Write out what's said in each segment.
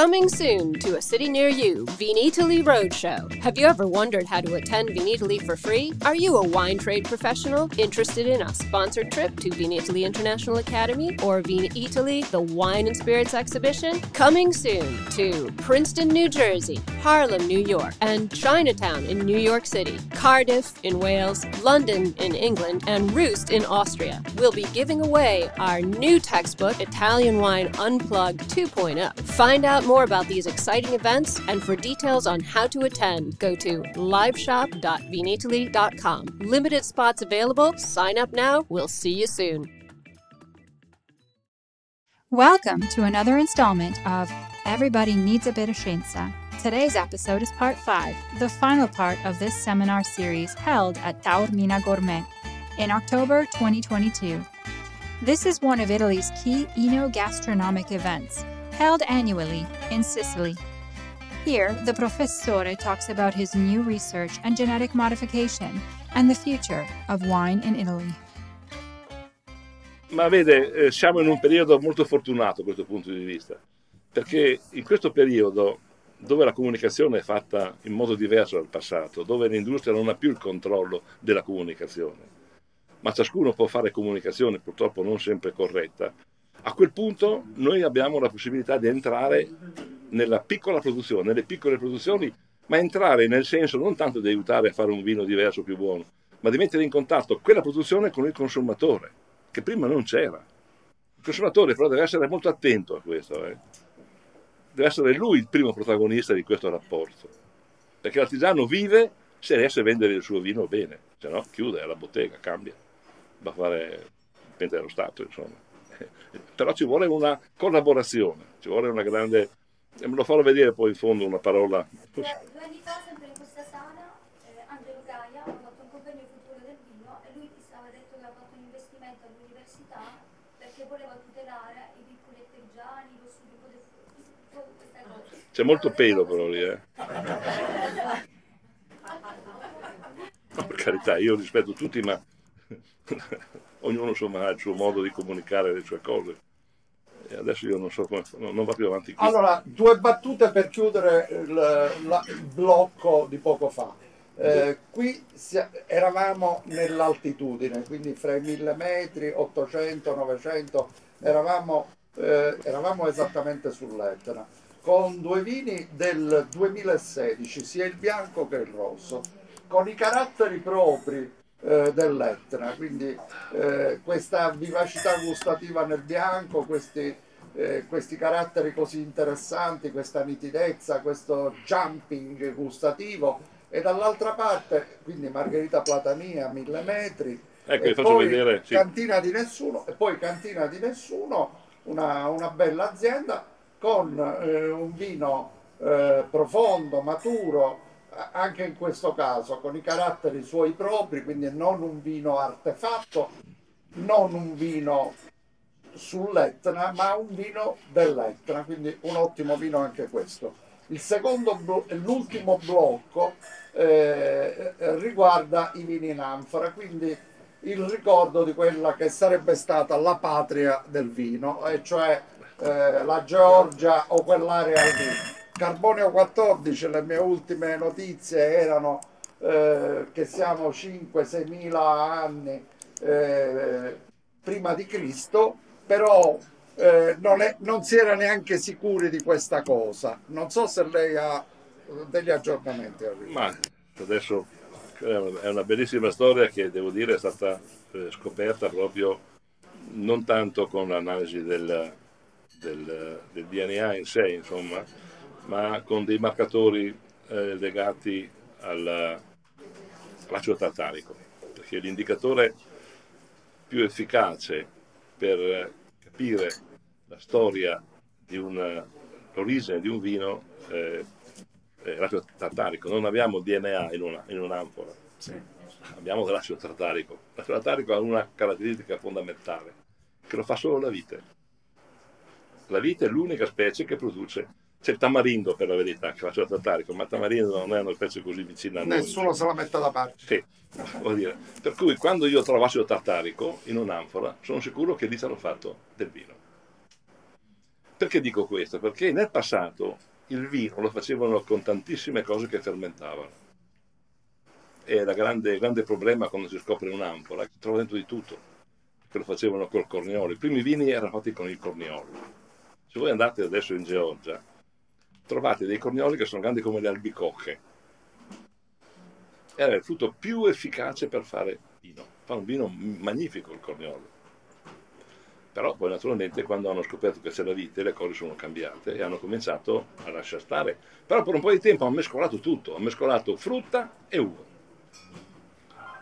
Coming soon to a city near you, Vinitaly Roadshow. Have you ever wondered how to attend Vinitaly for free? Are you a wine trade professional interested in a sponsored trip to Vinitaly International Academy or Vinitaly, the Wine and Spirits Exhibition? Coming soon to Princeton, New Jersey, Harlem, New York, and Chinatown in New York City, Cardiff in Wales, London in England, and Roost in Austria. We'll be giving away our new textbook, Italian Wine Unplugged 2.0. Find out more about these exciting events and for details on how to attend, go to liveshop.vinitaly.com. Limited spots available. Sign up now. We'll see you soon. Welcome to another installment of Everybody Needs a Bit of Scienza. Today's episode is part 5, the final part of this seminar series held at Taormina Gourmet in October 2022. This is one of Italy's key enogastronomic events, held annually in Sicily. Here, the professore talks about his new research and genetic modification and the future of wine in Italy. Ma vede, eh, siamo in un periodo molto fortunato da questo punto di vista, perché in questo periodo, dove la comunicazione è fatta in modo diverso dal passato, dove l'industria non ha più il controllo della comunicazione, ma ciascuno può fare comunicazione purtroppo non sempre corretta, a quel punto noi abbiamo la possibilità di entrare nella piccola produzione, nelle piccole produzioni, ma entrare nel senso non tanto di aiutare a fare un vino diverso, più buono, ma di mettere in contatto quella produzione con il consumatore che prima non c'era. Il consumatore però deve essere molto attento a questo, eh. deve essere lui il primo protagonista di questo rapporto, perché l'artigiano vive se riesce a vendere il suo vino bene, se no chiude la bottega, cambia, va a fare dipende dallo Stato, insomma. Però ci vuole una collaborazione, ci vuole una grande... Me lo farò vedere poi in fondo una parola. Due anni fa, sempre in questa sala, eh, Angelo Gaia ha fatto un convegno futuro del vino e lui ti stava detto che ha fatto un investimento all'università perché voleva tutelare i piccoli artigiani, lo sviluppo del cose. C'è molto pelo però lì, eh. No, per carità, io rispetto tutti, ma ognuno insomma, ha il suo modo di comunicare le sue cose. E adesso io non so come, non, non va più avanti qui. Allora, due battute per chiudere il, il blocco di poco fa. Eh, qui si- eravamo nell'altitudine, quindi fra i 1000 metri, 800, 900, eravamo, eh, eravamo esattamente sull'Etna, con due vini del 2016, sia il bianco che il rosso, con i caratteri propri eh, dell'Etna, quindi eh, questa vivacità gustativa nel bianco, questi, eh, questi caratteri così interessanti, questa nitidezza, questo jumping gustativo e dall'altra parte quindi Margherita Platania, 1000 metri, Ecco, e faccio vedere. sì. Cantina di Nessuno e poi Cantina di Nessuno, una, una bella azienda con eh, un vino eh, profondo, maturo, anche in questo caso con i caratteri suoi propri, quindi non un vino artefatto, non un vino sull'Etna, ma un vino dell'Etna, quindi un ottimo vino anche questo. Il secondo l'ultimo blocco eh, riguarda i vini in anfora, quindi il ricordo di quella che sarebbe stata la patria del vino, e cioè eh, la Georgia o quell'area lì. Carbonio 14, le mie ultime notizie erano eh, che siamo 5-6 mila anni eh, prima di Cristo, però eh, non, è- non si era neanche sicuri di questa cosa. Non so se lei ha eh, degli aggiornamenti. Ma adesso è una bellissima storia che devo dire è stata eh, scoperta proprio non tanto con l'analisi del, del- del DNA in sé, insomma, ma con dei marcatori eh, legati al- all'acido tartarico, perché l'indicatore più efficace per capire la storia di un, l'origine di un vino eh, è l'acido tartarico. Non abbiamo DNA in, una, in un'anfora, abbiamo dell'acido tartarico. L'acido tartarico ha una caratteristica fondamentale, che lo fa solo la vite. La vite è l'unica specie che produce. C'è il tamarindo per la verità, che è l'acido tartarico, ma tamarindo non è una specie così vicina a noi. Nessuno se la mette da parte. Sì, vuol dire. Per cui quando io trovo acido tartarico in un'anfora, sono sicuro che lì sarò fatto del vino. Perché dico questo? Perché nel passato il vino lo facevano con tantissime cose che fermentavano. E il grande, grande problema quando si scopre un'ampola, che trova dentro di tutto, che lo facevano col corniolo. I primi vini erano fatti con il corniolo. Se voi andate adesso in Georgia, trovate dei cornioli che sono grandi come le albicocche. Era il frutto più efficace per fare vino. Fa un vino magnifico il corniolo. Però poi naturalmente quando hanno scoperto che c'è la vite le cose sono cambiate e hanno cominciato a lasciare stare. Però per un po' di tempo hanno mescolato tutto, hanno mescolato frutta e uva.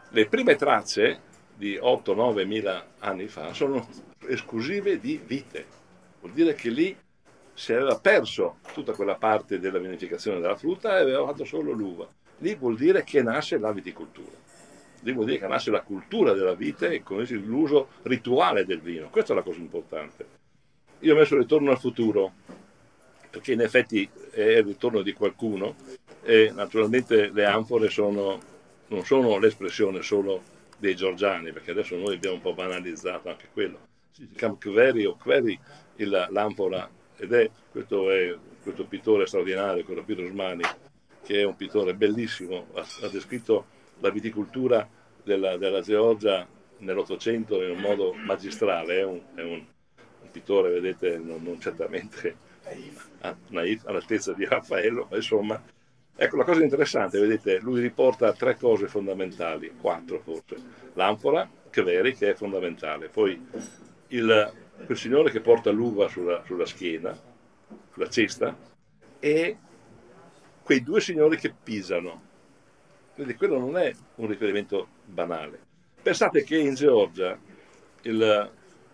Le prime tracce di 8-9 mila anni fa sono esclusive di vite. Vuol dire che lì si aveva perso tutta quella parte della vinificazione della frutta e aveva fatto solo l'uva. Lì vuol dire che nasce la viticoltura lì vuol dire che nasce la cultura della vite e con l'uso rituale del vino. Questa è la cosa importante. Io ho messo il ritorno al futuro, perché in effetti è il ritorno di qualcuno e naturalmente le anfore sono, non sono l'espressione solo dei georgiani, perché adesso noi abbiamo un po' banalizzato anche quello. Si chiama Kveri o Kveri l'anfora ed è questo, è questo pittore straordinario, quello Pietro Smani, che è un pittore bellissimo, ha, ha descritto la viticoltura della, della Georgia nell'Ottocento in un modo magistrale, è un, è un, un pittore, vedete, non, non certamente naif, all'altezza di Raffaello, ma insomma, ecco la cosa interessante, vedete, lui riporta tre cose fondamentali, quattro forse, l'anfora, Kveri, che è fondamentale, poi il, quel signore che porta l'uva sulla, sulla schiena, sulla cesta, e quei due signori che pisano, quindi quello non è un riferimento banale. Pensate che in Georgia il,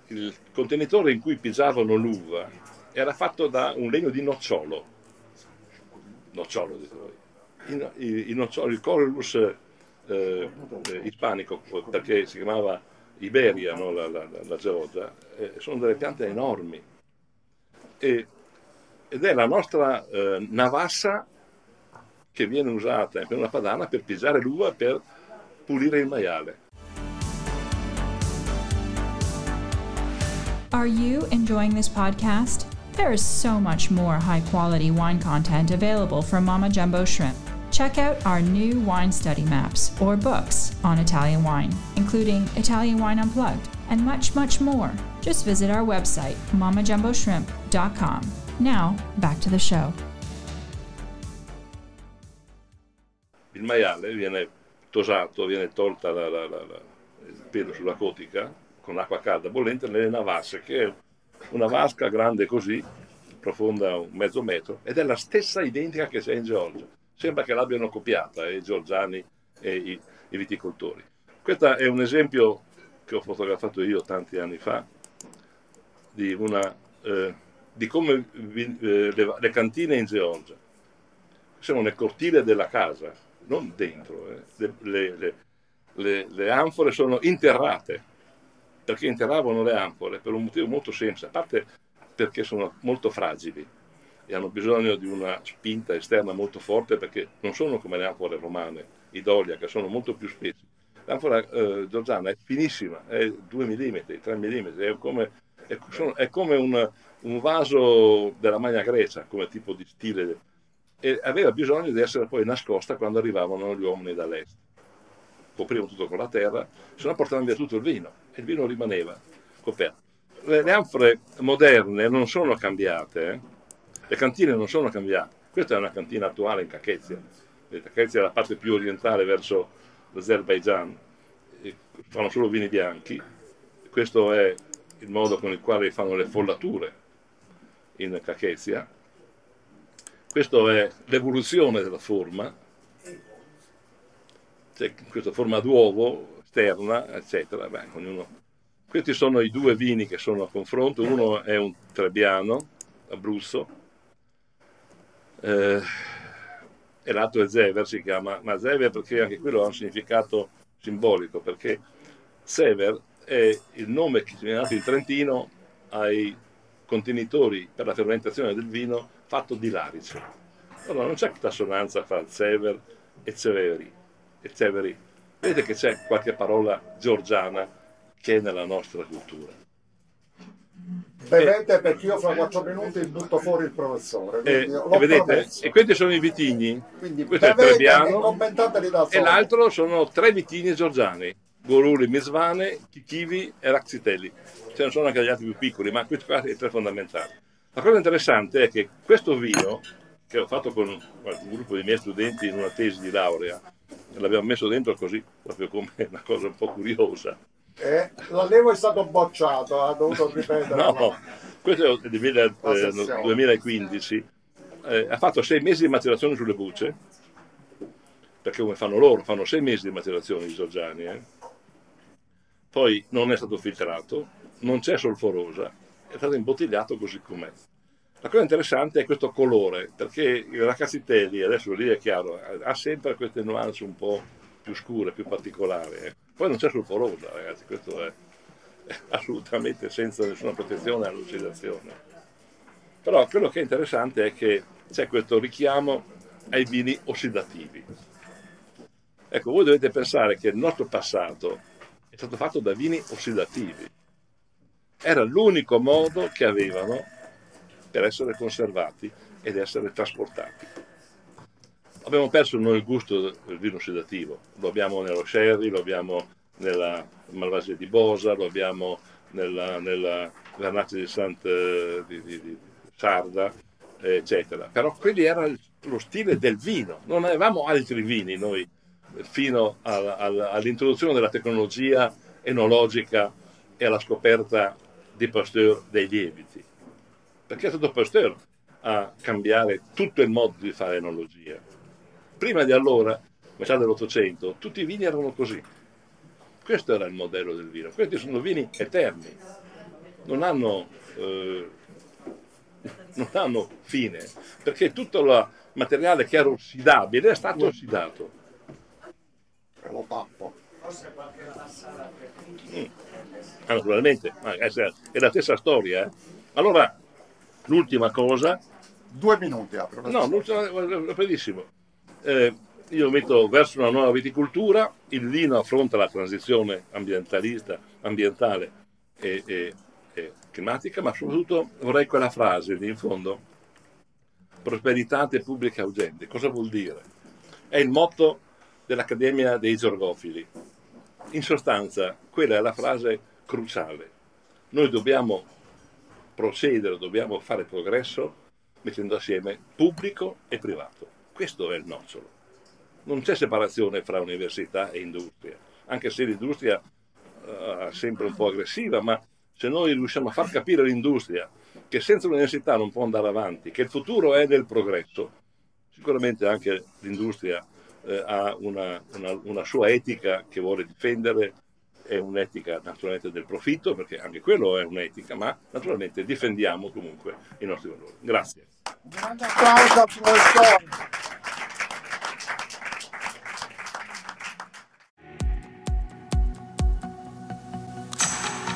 il contenitore in cui pigiavano l'uva era fatto da un legno di nocciolo. Nocciolo, dite voi. Il, il, il, nocciolo, il Corylus eh, eh, ispanico, perché si chiamava Iberia, no? la, la, la, Georgia, eh, sono delle piante enormi. E, ed è la nostra eh, navassa che viene usata in una padana per pigiare l'uva per pulire il maiale. Are you enjoying this podcast? There is so much more high quality wine content available from Mama Jumbo Shrimp. Check out our new wine study maps or books on Italian wine, including Italian Wine Unplugged and much, much more. Just visit our website, mamajumboshrimp.com. Now, back to the show. il maiale viene tosato, viene tolta la, la, la, il pelo sulla cotica con acqua calda bollente nelle navasse, che è una vasca grande così, profonda un mezzo metro, ed è la stessa identica che c'è in Georgia. Sembra che l'abbiano copiata eh, i georgiani e i, i viticoltori. Questo è un esempio che ho fotografato io tanti anni fa di, una, eh, di come vi, eh, le, le, cantine in Georgia sono nel cortile della casa non dentro, eh. le, le, le, anfore sono interrate, perché interravano le anfore per un motivo molto semplice, a parte perché sono molto fragili e hanno bisogno di una spinta esterna molto forte perché non sono come le anfore romane, idolia, che sono molto più spesse. L'anfora eh, georgiana è finissima, è 2 mm, 3 mm, è come, è, è come un, un, vaso della Magna Grecia, come tipo di stile e aveva bisogno di essere poi nascosta quando arrivavano gli uomini dall'est. Coprivano tutto con la terra, se no portavano via tutto il vino e il vino rimaneva coperto. Le, le anfore moderne non sono cambiate, eh? Le cantine non sono cambiate. Questa è una cantina attuale in Cachezia. Cachezia è la parte più orientale verso l'Azerbaijan, fanno solo vini bianchi. Questo è il modo con il quale fanno le follature in Cachezia questa è l'evoluzione della forma, c'è questa forma d'uovo esterna, eccetera. Beh, ognuno... Questi sono i due vini che sono a confronto, uno è un Trebbiano, Abruzzo, eh, e l'altro è Zever, si chiama, ma Zever perché anche quello ha un significato simbolico, perché Sever è il nome che viene dato in Trentino ai contenitori per la fermentazione del vino fatto di larice. Allora non c'è assonanza fra Zever e Ceveri. E Ceveri. Vedete che c'è qualche parola georgiana che è nella nostra cultura. Bevete perché io fra quattro minuti butto fuori il professore. E, quindi l'ho e vedete, e questi sono i vitigni. Quindi Questo è e Trebbiano e solo. l'altro sono tre vitigni giorgiani. Goruli, Misvane, Chichivi e Raxitelli. Ce ne sono anche degli altri più piccoli, ma questi qua sono i tre fondamentali. La cosa interessante è che questo vino, che ho fatto con un gruppo di miei studenti in una tesi di laurea, l'abbiamo messo dentro così, proprio come una cosa un po' curiosa. Eh, l'allevo è stato bocciato, ha dovuto ripetere. No, questo è del 2000, La eh, sessione. 2015. Eh, ha fatto sei mesi di maturazione sulle bucce, perché come fanno loro, fanno sei mesi di maturazione i giorgiani. eh. Poi non è stato filtrato, non c'è solforosa, è stato imbottigliato così com'è. La cosa interessante è questo colore, perché il Racazzitelli, adesso lì è chiaro, ha sempre queste nuance un po' più scure, più particolari. eh. Poi non c'è solforosa, ragazzi, questo è assolutamente senza nessuna protezione all'ossidazione. Però quello che è interessante è che c'è questo richiamo ai vini ossidativi. Ecco, voi dovete pensare che il nostro passato è stato fatto da vini ossidativi. Era l'unico modo che avevano per essere conservati ed essere trasportati. Abbiamo perso noi il gusto del vino ossidativo, lo abbiamo nello sherry, lo abbiamo nella Malvasia di Bosa, lo abbiamo nella, nella Vernaccia di Santa di, di- di Sarda, eh, eccetera. Però quelli era lo stile del vino, non avevamo altri vini noi eh, fino al- al- all'introduzione della tecnologia enologica e alla scoperta di Pasteur dei lieviti. Perché è stato Pasteur a cambiare tutto il modo di fare enologia. Prima di allora, metà dell'Ottocento, tutti i vini erano così. Questo era il modello del vino. Questi sono vini eterni, non hanno, eh, non hanno fine, perché tutto il materiale che era ossidabile è stato ossidato. Lo tappo. Ah, naturalmente, è la stessa storia. eh. Allora, l'ultima cosa, Due minuti apro. no, l'ultima, rapidissimo. Eh, io metto verso una nuova viticoltura, il vino affronta la transizione ambientalista, ambientale e, e- e climatica, ma soprattutto vorrei quella frase lì in fondo, prosperitate pubbliche augente. Cosa vuol dire? È il motto dell'Accademia dei Zorgofili. In sostanza, quella è la frase cruciale. Noi dobbiamo procedere, dobbiamo fare progresso mettendo assieme pubblico e privato. Questo è il nocciolo. Non c'è separazione fra università e industria, anche se l'industria eh, è sempre un po' aggressiva, ma se noi riusciamo a far capire all'industria che senza l'università non può andare avanti, che il futuro è nel progresso, sicuramente anche l'industria eh, ha una, una- una sua etica che vuole difendere, è un'etica naturalmente del profitto, perché anche quello è un'etica, ma naturalmente difendiamo comunque i nostri valori. Grazie. Un grande applauso al.